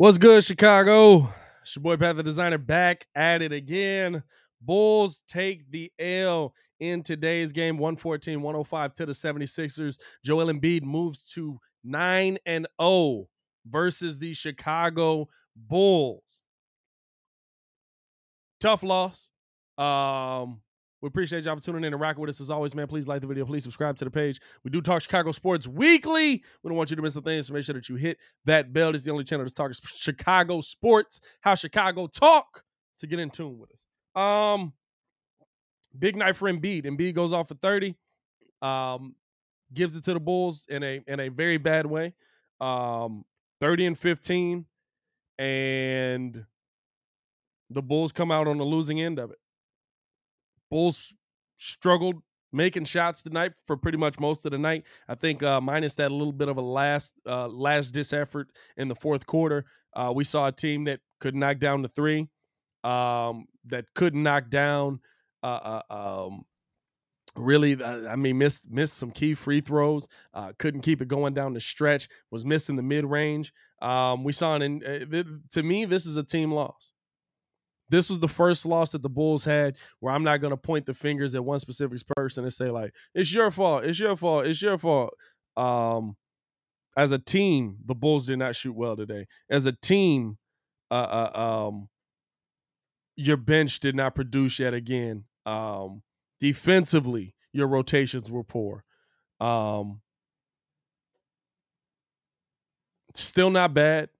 What's good, Chicago? It's your boy Pat the Designer back at it again. Bulls take the L in today's game 114 105 to the 76ers. Joel Embiid moves to 9 and 0 versus the Chicago Bulls. Tough loss. Um, we appreciate y'all for tuning in and rocking with us as always, man. Please like the video. Please subscribe to the page. We do talk Chicago sports weekly. We don't want you to miss a thing, so make sure that you hit that bell. Is the only channel that's talking Chicago sports, how Chicago talk. To get in tune with us. Um, big night for Embiid. Embiid goes off for 30. Um, gives it to the Bulls in a in a very bad way. Um, 30 and 15. And the Bulls come out on the losing end of it. Bulls struggled making shots tonight for pretty much most of the night. I think uh, minus that little bit of a last uh, last dis effort in the fourth quarter, uh, we saw a team that could knock down the three, um, that could knock down. Uh, uh, um, really, uh, I mean, missed missed some key free throws. couldn't keep it going down the stretch. Was missing the mid range. Um, we saw an. to me, this is a team loss this was the first loss that the Bulls had where I'm not going to point the fingers at one specific person and say like it's your fault, it's your fault, it's your fault. Um, as a team, the Bulls did not shoot well today. As a team, uh, uh, um, your bench did not produce yet again. Um, defensively, your rotations were poor. Um, still not bad.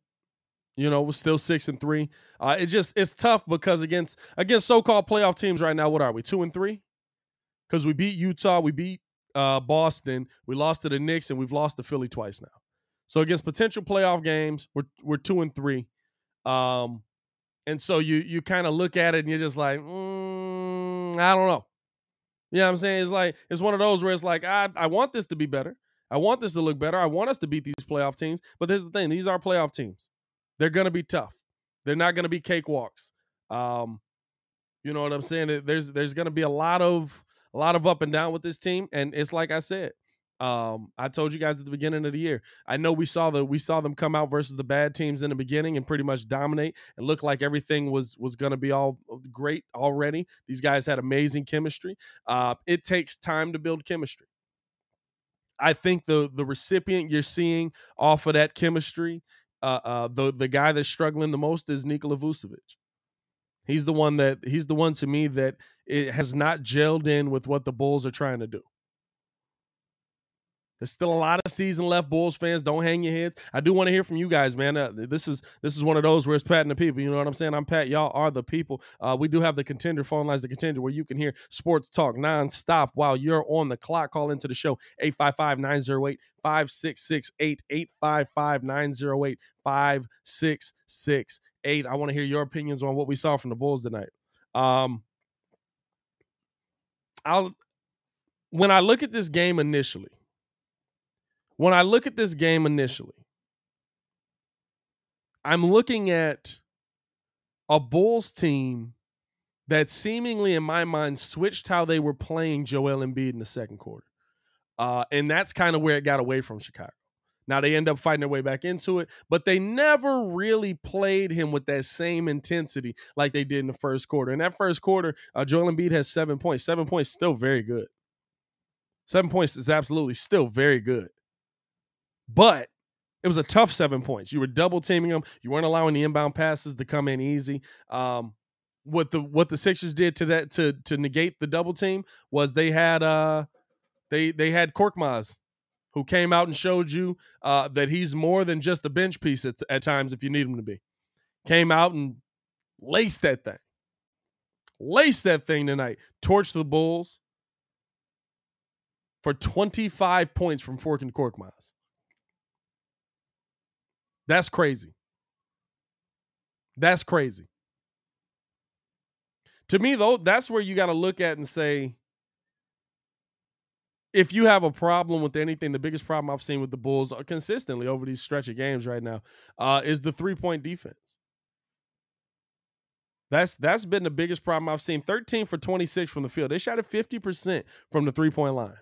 You know, we're still six and three. Uh, it just it's tough because against against so-called playoff teams right now, what are we? Two and three? Because we beat Utah, we beat uh, Boston, we lost to the Knicks, and we've lost to Philly twice now. So against potential playoff games, we're we're two and three. Um, and so you you kind of look at it and you're just like, mm, I don't know. You know what I'm saying? It's like it's one of those where it's like I I want this to be better. I want this to look better. I want us to beat these playoff teams. But here's the thing: these are playoff teams. They're going to be tough. They're not going to be cakewalks. Um, you know what I'm saying? There's there's going to be a lot of a lot of up and down with this team, and it's like I said. Um, I told you guys at the beginning of the year. I know we saw the we saw them come out versus the bad teams in the beginning and pretty much dominate and look like everything was was going to be all uh, great already. These guys had amazing chemistry. Uh, it takes time to build chemistry. I think the the recipient you're seeing off of that chemistry uh, uh, the the guy that's struggling the most is Nikola Vucevic. He's the one that he's the one to me that it has not gelled in with what the Bulls are trying to do. There's still a lot of season left. Bulls fans, don't hang your heads. I do want to hear from you guys, man. Uh, this is this is one of those where it's Pat and the people. You know what I'm saying? I'm Pat. Y'all are the people. Uh, we do have the contender phone lines, the contender, where you can hear sports talk nonstop while you're on the clock. Call into the show 855 908 5668 855 908 5668. I want to hear your opinions on what we saw from the Bulls tonight. Um, I'll when I look at this game initially when I look at this game initially, I'm looking at a Bulls team that seemingly, in my mind, switched how they were playing Joel Embiid in the second quarter. Uh, and that's kind of where it got away from Chicago. Now they end up fighting their way back into it, but they never really played him with that same intensity like they did in the first quarter. In that first quarter, uh, Joel Embiid has seven points. Seven points, is still very good. Seven points is absolutely still very good. But it was a tough seven points. You were double teaming them. You weren't allowing the inbound passes to come in easy. Um, what the what the Sixers did to that to to negate the double team was they had uh they they had Korkmaz who came out and showed you uh, that he's more than just a bench piece at, at times if you need him to be. Came out and laced that thing. Laced that thing tonight. Torched the Bulls for 25 points from Furkan Korkmaz. That's crazy. That's crazy. To me, though, that's where you got to look at and say, if you have a problem with anything, the biggest problem I've seen with the Bulls uh, consistently over these stretch of games right now uh, is the three point defense. That's that's been the biggest problem I've seen. 13 for 26 from the field. They shot at 50% from the three point line.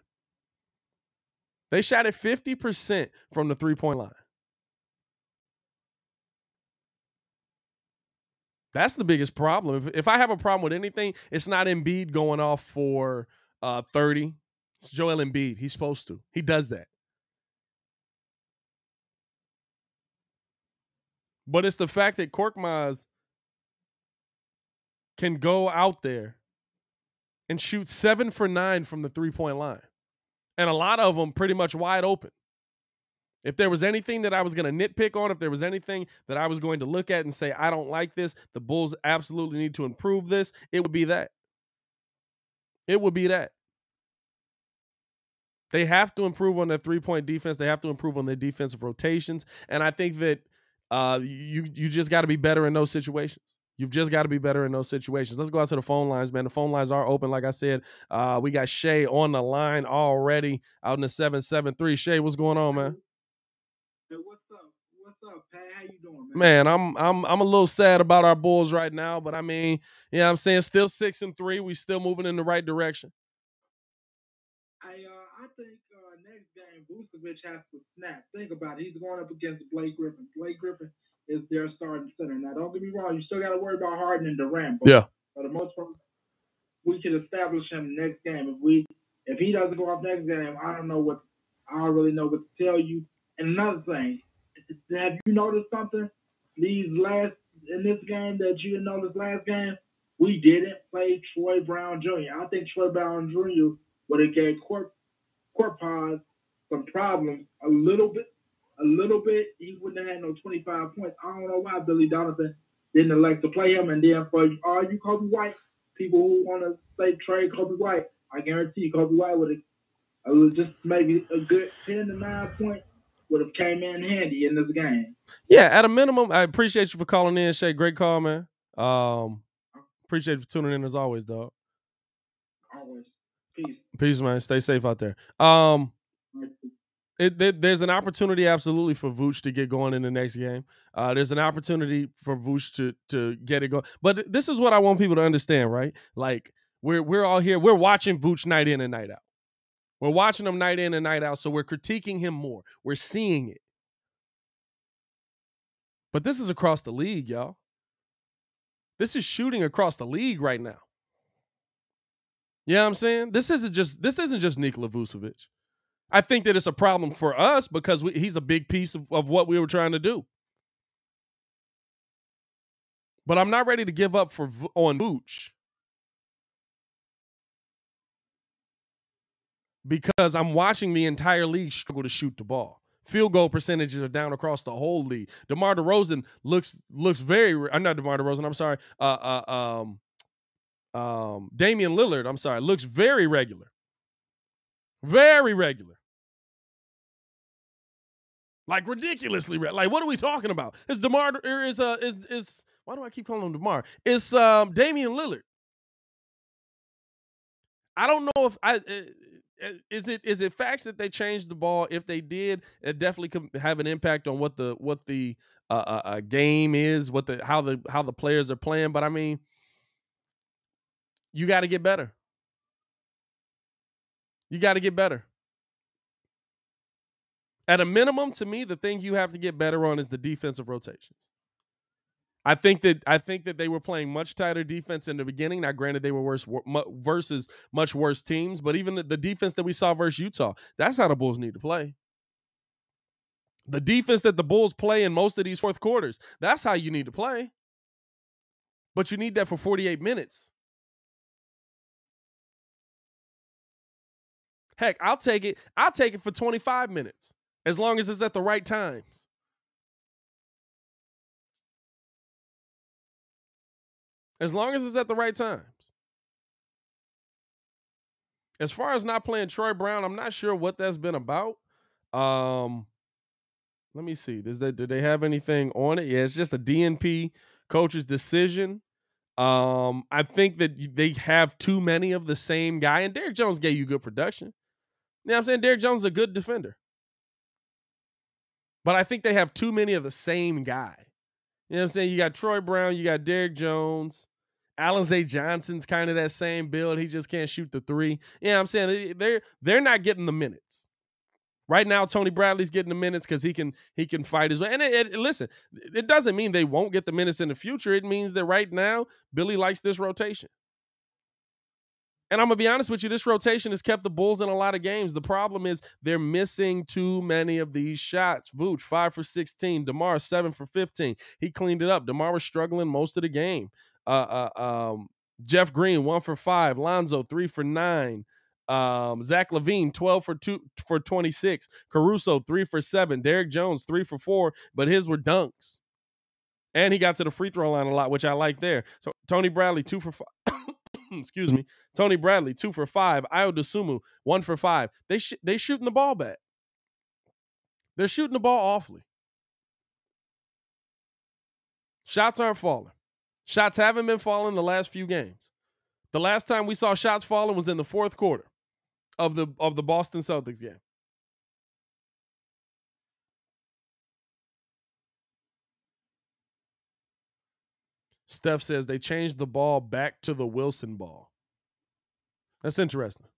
They shot at 50% from the three point line. That's the biggest problem. If, if I have a problem with anything, it's not Embiid going off for uh, 30. It's Joel Embiid. He's supposed to. He does that. But it's the fact that Korkmaz can go out there and shoot seven for nine from the three point line. And a lot of them pretty much wide open. If there was anything that I was going to nitpick on, if there was anything that I was going to look at and say, I don't like this, the Bulls absolutely need to improve this, it would be that. It would be that. They have to improve on their three point defense. They have to improve on their defensive rotations. And I think that uh, you you just got to be better in those situations. You've just got to be better in those situations. Let's go out to the phone lines, man. The phone lines are open. Like I said, uh, we got Shay on the line already out in the 773. Shay, what's going on, man? Hey, what's up? What's up, Pat? How you doing, man? Man, I'm I'm I'm a little sad about our Bulls right now, but I mean, yeah, I'm saying still six and three. We still moving in the right direction. I uh, I think uh, next game Vucevic has to snap. Think about it. He's going up against Blake Griffin. Blake Griffin is their starting center. Now, don't get me wrong. You still got to worry about Harden and Durant. But Yeah. For the most part, we should establish him next game. If we if he doesn't go off next game, I don't know what I don't really know what to tell you. And another thing, have you noticed something? These last in this game that you didn't notice last game, we didn't play Troy Brown Jr. I think Troy Brown Jr. would have gave Court Corpaz some problems a little bit. A little bit, he wouldn't have had no 25 points. I don't know why Billy Donovan didn't elect to play him. And then for all you Coby White people who want to say trade Coby White, I guarantee Coby White would have uh, just maybe a good 10 to 9 points would have came in handy in this game. Yeah, at a minimum, I appreciate you for calling in, Shay. Great call, man. Um, appreciate you for tuning in as always, dog. Always. Peace. Peace, man. Stay safe out there. Um, it, there- there's an opportunity absolutely for Vooch to get going in the next game. Uh, there's an opportunity for Vooch to to get it going. But this is what I want people to understand, right? Like we're we're all here. We're watching Vooch night in and night out. We're watching him night in and night out, so we're critiquing him more. We're seeing it. But this is across the league, y'all. This is shooting across the league right now. You know what I'm saying? This isn't just this isn't just Nikola Vucevic. I think that it's a problem for us because we, he's a big piece of, of what we were trying to do. But I'm not ready to give up for on Vooch because I'm watching the entire league struggle to shoot the ball. Field goal percentages are down across the whole league. DeMar DeRozan looks looks very. I'm not DeMar DeRozan. I'm sorry. Uh, uh, um, um, Damian Lillard. I'm sorry. Looks very regular. Very regular. Like ridiculously re- like what are we talking about? Is DeMar or is uh is is why do I keep calling him DeMar? It's um Damian Lillard. I don't know if I uh, uh, is it is it facts that they changed the ball? If they did, it definitely could have an impact on what the what the uh, uh, uh game is, what the how the how the players are playing. But I mean, you got to get better. You got to get better. At a minimum, to me, the thing you have to get better on is the defensive rotations. I think that I think that they were playing much tighter defense in the beginning. Now, granted, they were worse versus much worse teams, but even the, the defense that we saw versus Utah, that's how the Bulls need to play. The defense that the Bulls play in most of these fourth quarters, that's how you need to play. But you need that for 48 minutes. Heck, I'll take it. I'll take it for 25 minutes as long as it's at the right times. As long as it's at the right times. As far as not playing Troy Brown, I'm not sure what that's been about. Um, let me see. Does that did they have anything on it? Yeah, it's just a DNP coach's decision. Um, I think that they have too many of the same guy, and Derrick Jones gave you good production. You know what I'm saying? Derrick Jones is a good defender. But I think they have too many of the same guy. You know what I'm saying? You got Troy Brown, you got Derrick Jones. Zay Johnson's kind of that same build. He just can't shoot the three. What I'm saying? They're they're not getting the minutes. Right now, Tony Bradley's getting the minutes because he can he can fight his way. And it, it, listen, it doesn't mean they won't get the minutes in the future. It means that right now Billy likes this rotation. And I'm gonna be honest with you, this rotation has kept the Bulls in a lot of games. The problem is they're missing too many of these shots. Vooch five for 16, Demar seven for 15. He cleaned it up. Demar was struggling most of the game. Uh, uh, um, Jeff Green one for five. Lonzo three for nine. Um, Zach LaVine, 12 for two for 26. Caruso, three for seven. Derrick Jones, three for four, but his were dunks. And he got to the free throw line a lot, which I like there. So Tony Bradley, two for five. Excuse me. Tony Bradley, two for five. Ayo Dosunmu, one for five. They sh- they shooting the ball back. They're shooting the ball awfully. Shots aren't falling. Shots haven't been falling the last few games. The last time we saw shots falling was in the fourth quarter of the of the Boston Celtics game. Steph says they changed the ball back to the Wilson ball. That's interesting.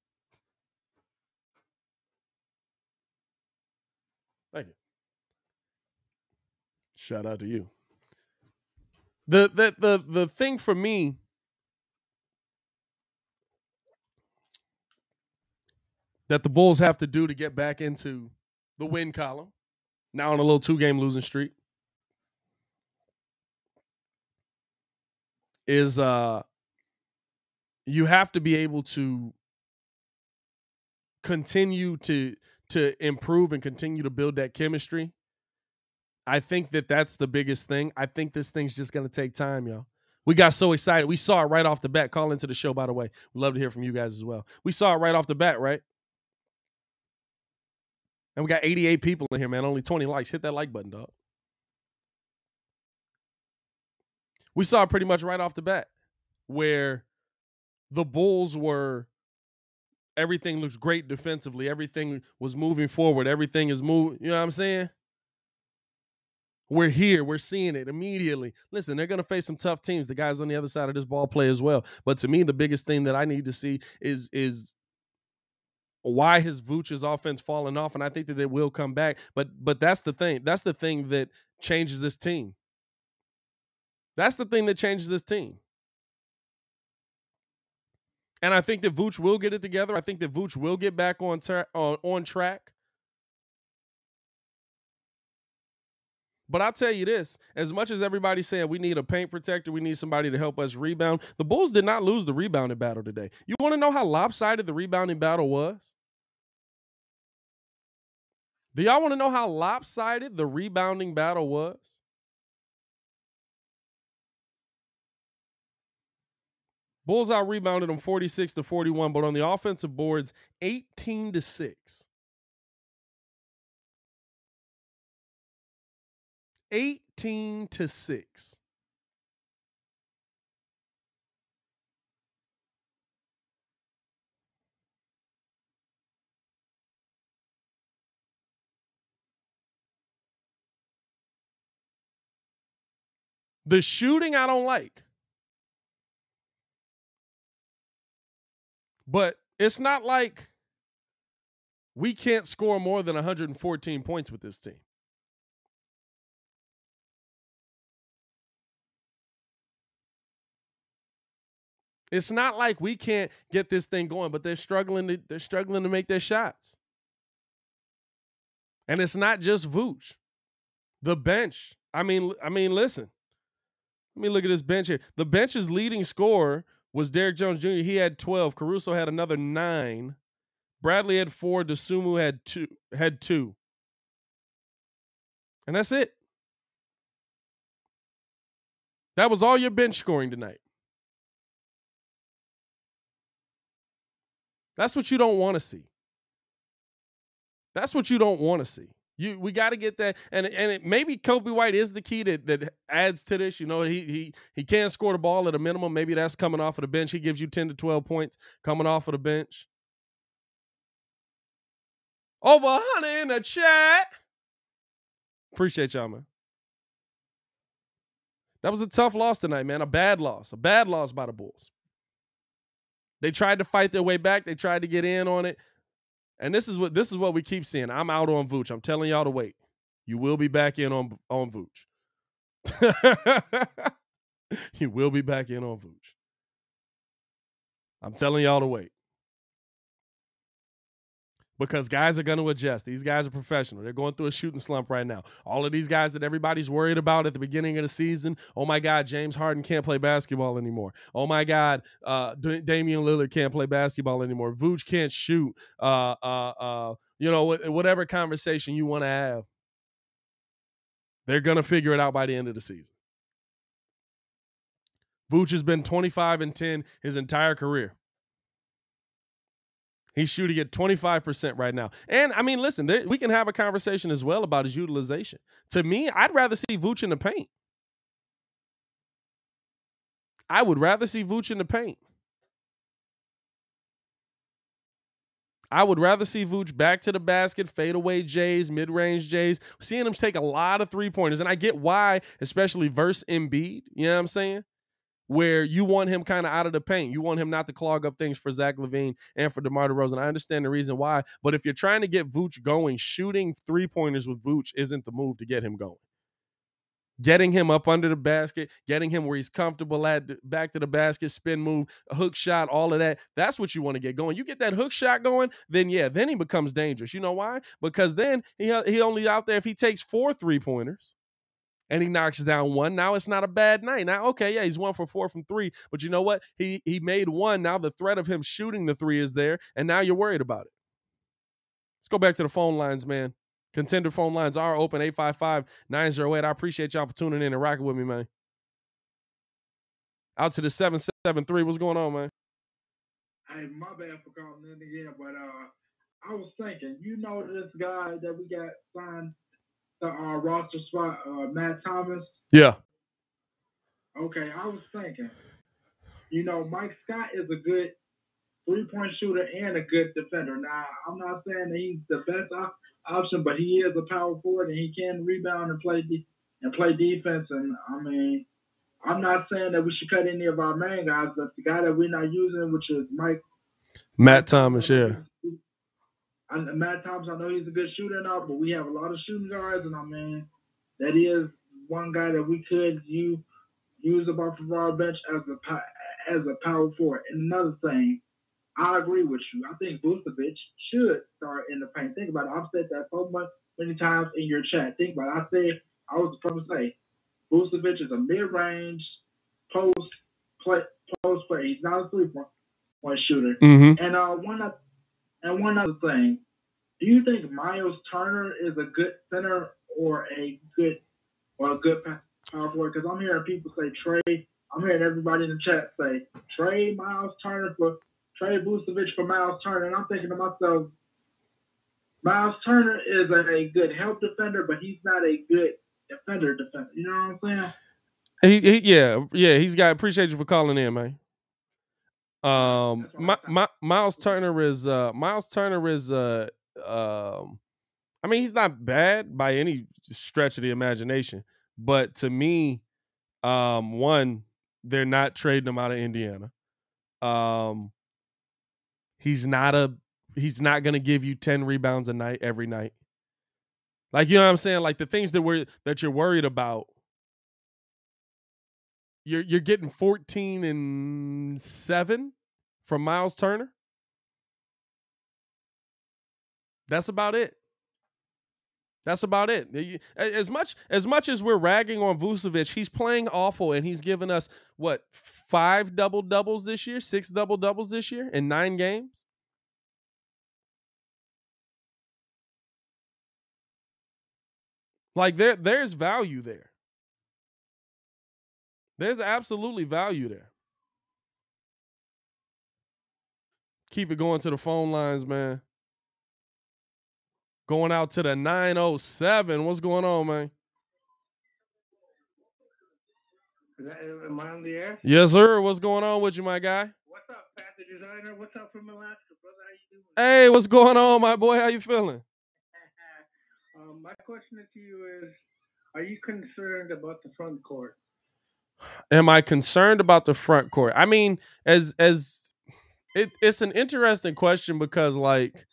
Thank you. Shout out to you. The the the the thing for me that the Bulls have to do to get back into the win column. Now on a little two game losing streak. Is uh you have to be able to continue to to improve and continue to build that chemistry. I think that that's the biggest thing. I think this thing's just going to take time, y'all. We got so excited. We saw it right off the bat. Call into the show, by the way. We'd love to hear from you guys as well. We saw it right off the bat, right? And we got 88 people in here, man. Only 20 likes. Hit that like button, dog. We saw it pretty much right off the bat where the Bulls were everything looks great defensively. Everything was moving forward. Everything is moving. You know what I'm saying? We're here. We're seeing it immediately. Listen, they're going to face some tough teams. The guys on the other side of this ball play as well. But to me, the biggest thing that I need to see is is why his Vooch's offense falling off, and I think that it will come back. But but that's the thing. That's the thing that changes this team. That's the thing that changes this team. And I think that Vooch will get it together. I think that Vooch will get back on tra- on, on track. But I'll tell you this as much as everybody's saying we need a paint protector, we need somebody to help us rebound, the Bulls did not lose the rebounding battle today. You want to know how lopsided the rebounding battle was? Do y'all want to know how lopsided the rebounding battle was? Bulls out rebounded them 46 to 41, but on the offensive boards, 18 to 6. 18 to 6. The shooting I don't like. But it's not like we can't score more than 114 points with this team. It's not like we can't get this thing going, but they're struggling to they're struggling to make their shots. And it's not just Vooch. The bench. I mean, I mean, listen. Let me look at this bench here. The bench's leading scorer was Derrick Jones Jr. He had 12. Caruso had another nine. Bradley had four. Dosunmu had two. Had two. And that's it. That was all your bench scoring tonight. That's what you don't want to see. That's what you don't want to see. You we got to get that, and and it, maybe Coby White is the key that that adds to this. You know, he he he can score the ball at a minimum. Maybe that's coming off of the bench. He gives you ten to twelve points coming off of the bench. Over hundred in the chat. Appreciate y'all, man. That was a tough loss tonight, man. A bad loss. A bad loss by the Bulls. They tried to fight their way back. They tried to get in on it. And this is what this is what we keep seeing. I'm out on Vooch. I'm telling y'all to wait. You will be back in on on Vooch. you will be back in on Vooch. I'm telling y'all to wait. Because guys are going to adjust. These guys are professional. They're going through a shooting slump right now. All of these guys that everybody's worried about at the beginning of the season. Oh my God, James Harden can't play basketball anymore. Oh my God, uh, D- Damian Lillard can't play basketball anymore. Vooch can't shoot. Uh, uh, uh, you know, whatever conversation you want to have, they're going to figure it out by the end of the season. Vooch has been 25 and 10 his entire career. He's shooting at 25% right now. And I mean, listen, there, we can have a conversation as well about his utilization. To me, I'd rather see Vooch in the paint. I would rather see Vooch in the paint. I would rather see Vooch back to the basket, fadeaway Jays, mid range Jays, seeing him take a lot of three pointers. And I get why, especially verse Embiid. You know what I'm saying? Where you want him kind of out of the paint. You want him not to clog up things for Zach LaVine and for DeMar DeRozan. I understand the reason why, but if you're trying to get Vooch going, shooting three pointers with Vooch isn't the move to get him going. Getting him up under the basket, getting him where he's comfortable at, back to the basket, spin move, hook shot, all of that. That's what you want to get going. You get that hook shot going, then yeah, then he becomes dangerous. You know why? Because then he uh, he only out there if he takes four three pointers and he knocks down one. Now it's not a bad night. Now, okay, yeah, he's one for four from three, but you know what? He he made one. Now the threat of him shooting the three is there, and now you're worried about it. Let's go back to the phone lines, man. Contender phone lines are open 855 908. I appreciate y'all for tuning in and rocking with me, man. Out to the 773. What's going on, man? Hey, my bad for calling in again, but uh, I was thinking, you know, this guy that we got signed the uh, roster spot, uh, Matt Thomas? Yeah. Okay, I was thinking, you know, Mike Scott is a good three point shooter and a good defender. Now, I'm not saying that he's the best op- option, but he is a power forward and he can rebound and play de- and play defense. And I mean, I'm not saying that we should cut any of our main guys, but the guy that we're not using, which is Mike Matt Thomas, yeah. I, Matt Thompson, I know he's a good shooter now, but we have a lot of shooting guards, and I mean, that is one guy that we could use use above of our bench as a as a power forward. And another thing, I agree with you. I think Vucevic should start in the paint. Think about it. I've said that so much many times in your chat. Think about it. I said I was the first to say Vucevic is a mid range post play post player. He's not a three point shooter. Mm-hmm. And uh, one and one other thing, do you think Miles Turner is a good center or a good or a good power forward? Because I'm hearing people say trade. I'm hearing everybody in the chat say trade Miles Turner for trade Vucevic for Miles Turner, and I'm thinking to myself, Miles Turner is a, a good help defender, but he's not a good defender defender. You know what I'm saying? He, he, yeah, yeah, he's got. Appreciate you for calling in, man. Um, my, my, Miles Turner is uh Miles Turner is uh um, I mean he's not bad by any stretch of the imagination, but to me, um, one they're not trading him out of Indiana. Um, he's not a he's not gonna give you ten rebounds a night every night. Like you know what I'm saying? Like the things that we're that you're worried about you're you're getting 14 and 7 from Miles Turner. That's about it. That's about it. As much as much as we're ragging on Vucevic, he's playing awful and he's given us what five double doubles this year, six double doubles this year in nine games. Like there, there's value there. There's absolutely value there. Keep it going to the phone lines, man. Going out to the 907. What's going on, man? Am I on the air? Yes, sir. What's going on with you, my guy? What's up, Pat the Designer? What's up from Alaska, brother? How you doing? Hey, what's going on, my boy? How you feeling? um, my question to you is, are you concerned about the front court? Am I concerned about the front court? I mean, as as it, it's an interesting question because like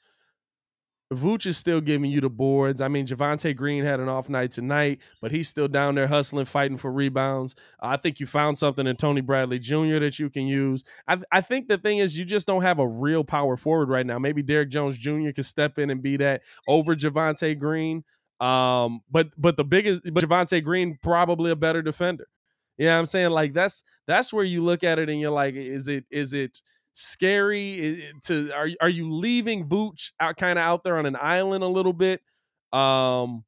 Vooch is still giving you the boards. I mean, Javonte Green had an off night tonight, but he's still down there hustling, fighting for rebounds. I think you found something in Tony Bradley Jr. that you can use. I, I think the thing is, you just don't have a real power forward right now. Maybe Derrick Jones Jr. can step in and be that over Javonte Green. Um, but but the biggest, but Javonte Green probably a better defender. You know what I'm saying? Like that's that's where you look at it and you're like, is it is it scary to are are you leaving Vooch out kind of out there on an island a little bit? Um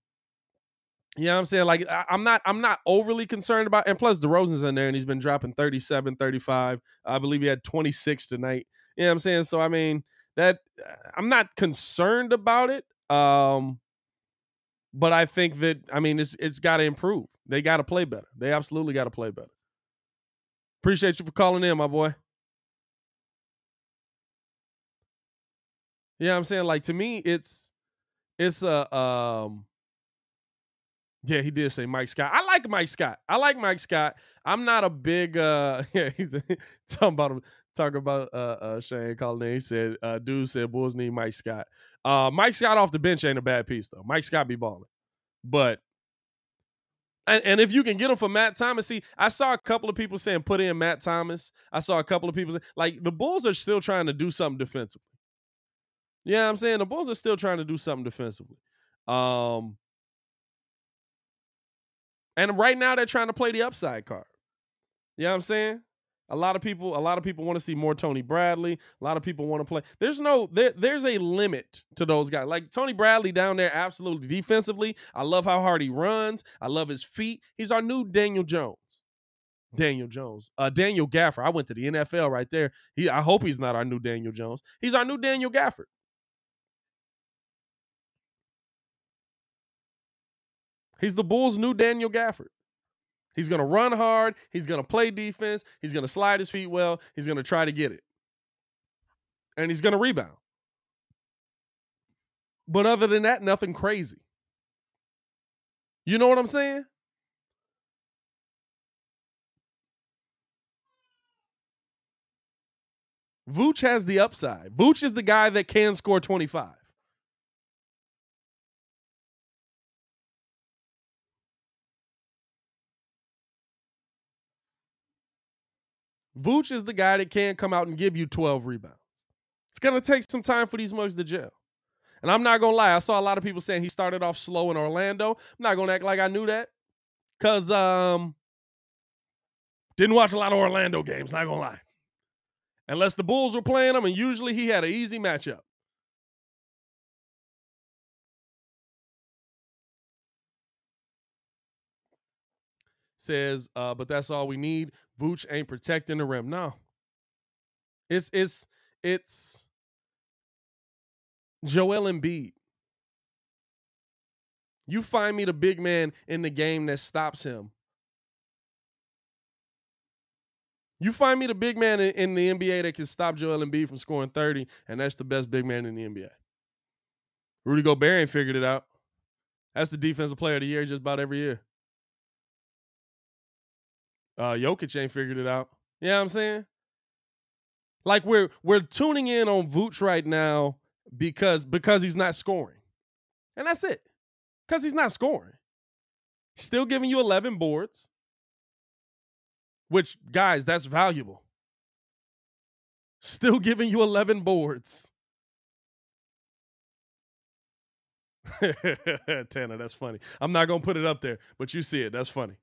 you know what I'm saying? Like I, am not I'm not overly concerned about and plus DeRozan's in there and he's been dropping 37, 35. I believe he had 26 tonight. You know what I'm saying? So I mean, that I'm not concerned about it. Um but I think that I mean it's it's got to improve. They got to play better. They absolutely got to play better. Appreciate you for calling in, my boy. Yeah, I'm saying like to me, it's it's a um yeah, he did say Mike Scott. I like Mike Scott. I like Mike Scott. I'm not a big uh yeah, he's talking about him talking about uh uh Shane calling in. He said uh dude said Bulls need Mike Scott. Uh Mike Scott off the bench ain't a bad piece though. Mike Scott be balling. But and, and if you can get him for Matt Thomas, see, I saw a couple of people saying put in Matt Thomas. I saw a couple of people like the Bulls are still trying to do something defensively. Yeah, I'm saying the Bulls are still trying to do something defensively. Um, and right now they're trying to play the upside card. You know what I'm saying? A lot of people, a lot of people want to see more Tony Bradley. A lot of people want to play. There's no there, there's a limit to those guys. Like Tony Bradley down there, absolutely defensively. I love how hard he runs. I love his feet. He's our new Daniel Jones. Daniel Jones. Uh, Daniel Gafford. I went to the NFL right there. He I hope he's not our new Daniel Jones. He's our new Daniel Gafford. He's the Bulls' new Daniel Gafford. He's going to run hard. He's going to play defense. He's going to slide his feet well. He's going to try to get it. And he's going to rebound. But other than that, nothing crazy. You know what I'm saying? Vooch has the upside. Vooch is the guy that can score 25. Vooch is the guy that can come out and give you 12 rebounds. It's going to take some time for these mugs to gel. And I'm not going to lie, I saw a lot of people saying he started off slow in Orlando. I'm not going to act like I knew that cuz um didn't watch a lot of Orlando games, not going to lie. Unless the Bulls were playing him and usually he had an easy matchup. Says, uh, but that's all we need. Vooch ain't protecting the rim. No. It's it's it's Joel Embiid. You find me the big man in the game that stops him. You find me the big man in, the NBA that can stop Joel Embiid from scoring 30, and that's the best big man in the NBA. Rudy Gobert ain't figured it out. That's the defensive player of the year just about every year. Uh, Jokic ain't figured it out. You know what I'm saying? Like we're we're tuning in on Vooch right now because because he's not scoring. And that's it. Because he's not scoring. Still giving you 11 boards. Which, guys, that's valuable. Still giving you 11 boards. Tanner, that's funny. I'm not going to put it up there, but you see it. That's funny.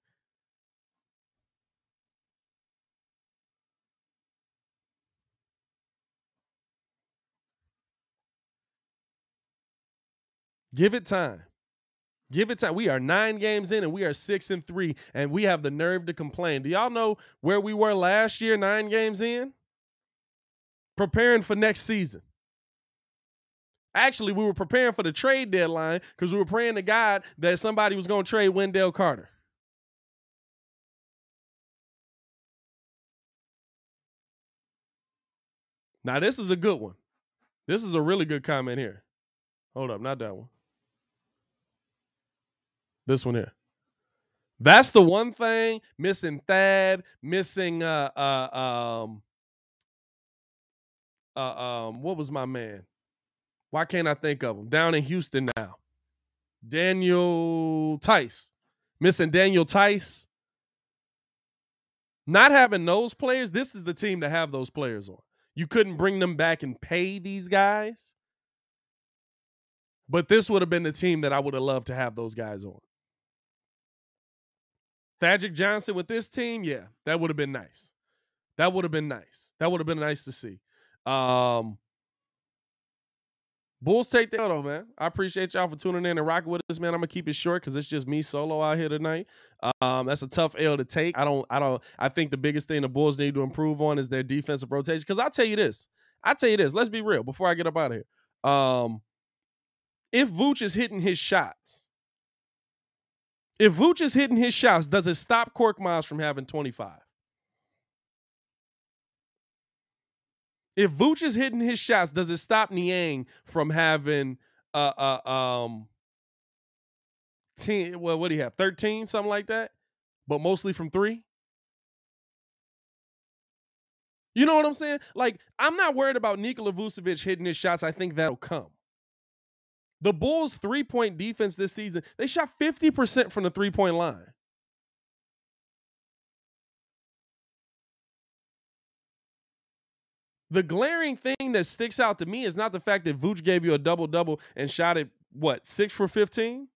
Give it time. Give it time. We are nine games in and we are six and three, and we have the nerve to complain. Do y'all know where we were last year, nine games in? Preparing for next season. Actually, we were preparing for the trade deadline because we were praying to God that somebody was going to trade Wendell Carter. Now, this is a good one. This is a really good comment here. Hold up, not that one. This one here. That's the one thing missing Thad, missing uh uh um uh um what was my man? Why can't I think of him? Down in Houston now. Daniel Theis. Missing Daniel Theis. Not having those players, this is the team to have those players on. You couldn't bring them back and pay these guys. But this would have been the team that I would have loved to have those guys on. Thaddeus Johnson with this team, yeah, that would have been nice. That would have been nice. That would have been nice to see. Um, Bulls take the though, man. I appreciate y'all for tuning in and rocking with us, man. I'm gonna keep it short because it's just me solo out here tonight. Um, that's a tough L to take. I don't, I don't, I think the biggest thing the Bulls need to improve on is their defensive rotation. Because I'll tell you this, I tell you this. Let's be real before I get up out of here. Um, if Vooch is hitting his shots, if Vooch is hitting his shots, does it stop Korkmaz from having 25? If Vooch is hitting his shots, does it stop Niang from having uh uh um 10 well what do you have 13 something like that? But mostly from 3 you know what i'm saying? Like i'm not worried about nikola vucevic hitting his shots. I think that'll come the bulls three point defense this season they shot 50% from the three point line The glaring thing that sticks out to me is not the fact that Vooch gave you a double double and shot it, what, six for 15?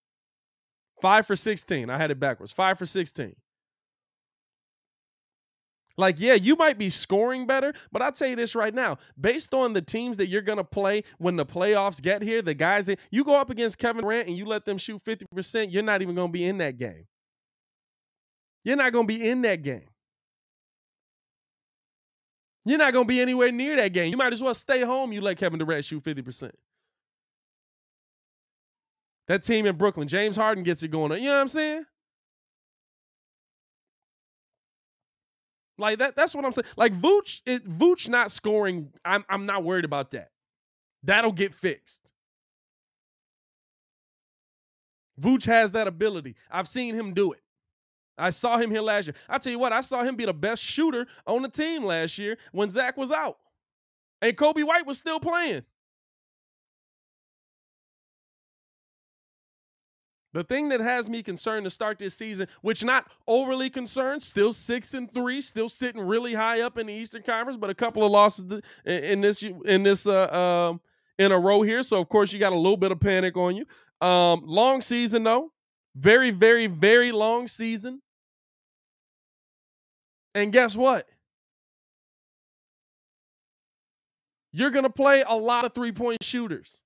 Five for 16. I had it backwards. Five for 16. Like, yeah, you might be scoring better, but I'll tell you this right now. Based on the teams that you're going to play when the playoffs get here, the guys that you go up against Kevin Durant and you let them shoot 50%, you're not even going to be in that game. You're not going to be in that game. You're not going to be anywhere near that game. You might as well stay home. You let Kevin Durant shoot 50%. That team in Brooklyn, James Harden gets it going on. You know what I'm saying? Like that, that's what I'm saying. Like Vooch, it, Vooch not scoring, I'm I'm not worried about that. That'll get fixed. Vooch has that ability. I've seen him do it. I saw him here last year. I tell you what, I saw him be the best shooter on the team last year when Zach was out. And Coby White was still playing. The thing that has me concerned to start this season, which not overly concerned, still six and three, still sitting really high up in the Eastern Conference, but a couple of losses in this in this uh, um, in a row here. So of course you got a little bit of panic on you. Um, long season though, very very very long season. And guess what? You're to play a lot of three point shooters.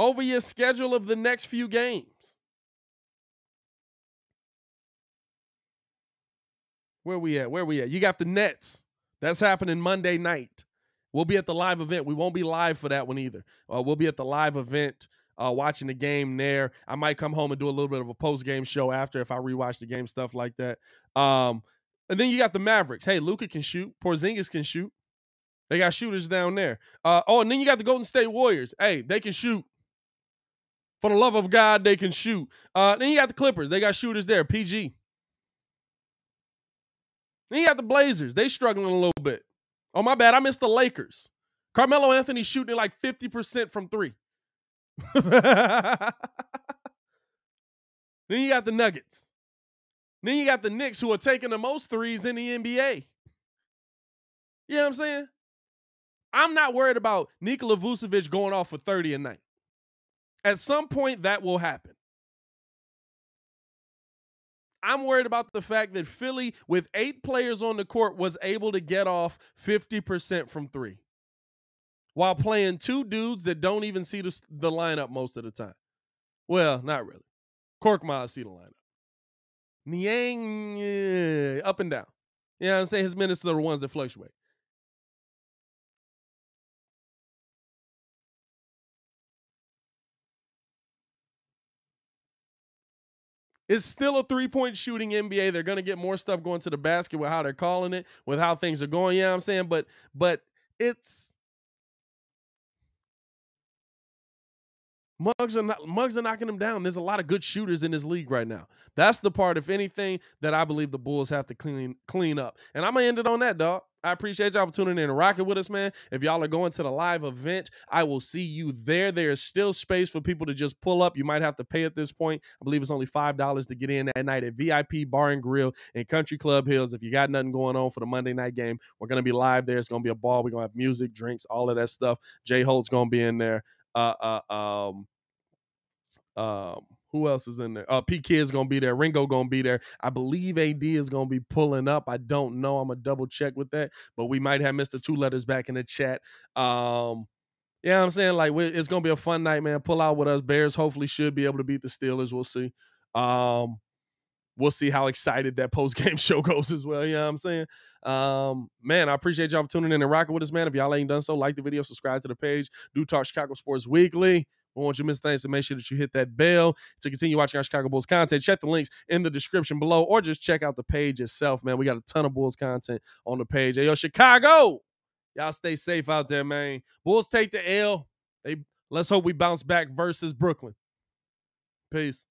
Over your schedule of the next few games. Where we at? Where we at? You got the Nets. That's happening Monday night. We'll be at the live event. We won't be live for that one either. Uh, we'll be at the live event uh, watching the game there. I might come home and do a little bit of a post game show after if I rewatch the game, stuff like that. Um, and then you got the Mavericks. Hey, Luka can shoot. Porzingis can shoot. They got shooters down there. Uh, oh, and then you got the Golden State Warriors. Hey, they can shoot. For the love of God, they can shoot. Uh, then you got the Clippers. They got shooters there. PG. Then you got the Blazers. They struggling a little bit. Oh, my bad. I missed the Lakers. Carmelo Anthony shooting like 50% from three. then you got the Nuggets. Then you got the Knicks who are taking the most threes in the NBA. You know what I'm saying? I'm not worried about Nikola Vucevic going off for 30 a night. At some point, that will happen. I'm worried about the fact that Philly, with eight players on the court, was able to get off 50% from three while playing two dudes that don't even see the, the lineup most of the time. Well, not really. Korkmaz see the lineup. Niang, yeah, up and down. You know what I'm saying? His minutes are the ones that fluctuate. It's still a three point shooting NBA. They're going to get more stuff going to the basket with how they're calling it, with how things are going. You know I'm saying? But, but it's, Mugs are not, mugs are knocking them down. There's a lot of good shooters in this league right now. That's the part, if anything, that I believe the Bulls have to clean clean up. And I'm gonna end it on that, dog. I appreciate y'all tuning in and rocking with us, man. If y'all are going to the live event, I will see you there. There is still space for people to just pull up. You might have to pay at this point. I believe it's only $5 to get in that night at VIP Bar and Grill in Country Club Hills. If you got nothing going on for the Monday night game, we're going to be live there. It's going to be a ball. We're going to have music, drinks, all of that stuff. Jay Holt's going to be in there. Uh, uh, um, um, who else is in there? Uh, P Kid's gonna be there. Ringo gonna be there. I believe AD is gonna be pulling up. I don't know. I'm gonna double check with that, but we might have Mr. Two Letters back in the chat. Um, yeah, I'm saying like it's gonna be a fun night, man. Pull out with us. Bears hopefully should be able to beat the Steelers. We'll see. Um, we'll see how excited that post game show goes as well. What I'm saying? Um, man, I appreciate y'all tuning in and rocking with us, man. If y'all ain't done so, like the video, subscribe to the page. Do talk Chicago Sports Weekly. We want you to miss things, so make sure that you hit that bell to continue watching our Chicago Bulls content. Check the links in the description below, or just check out the page itself, man. We got a ton of Bulls content on the page. Hey, yo, Chicago, y'all stay safe out there, man. Bulls take the L. They let's hope we bounce back versus Brooklyn. Peace.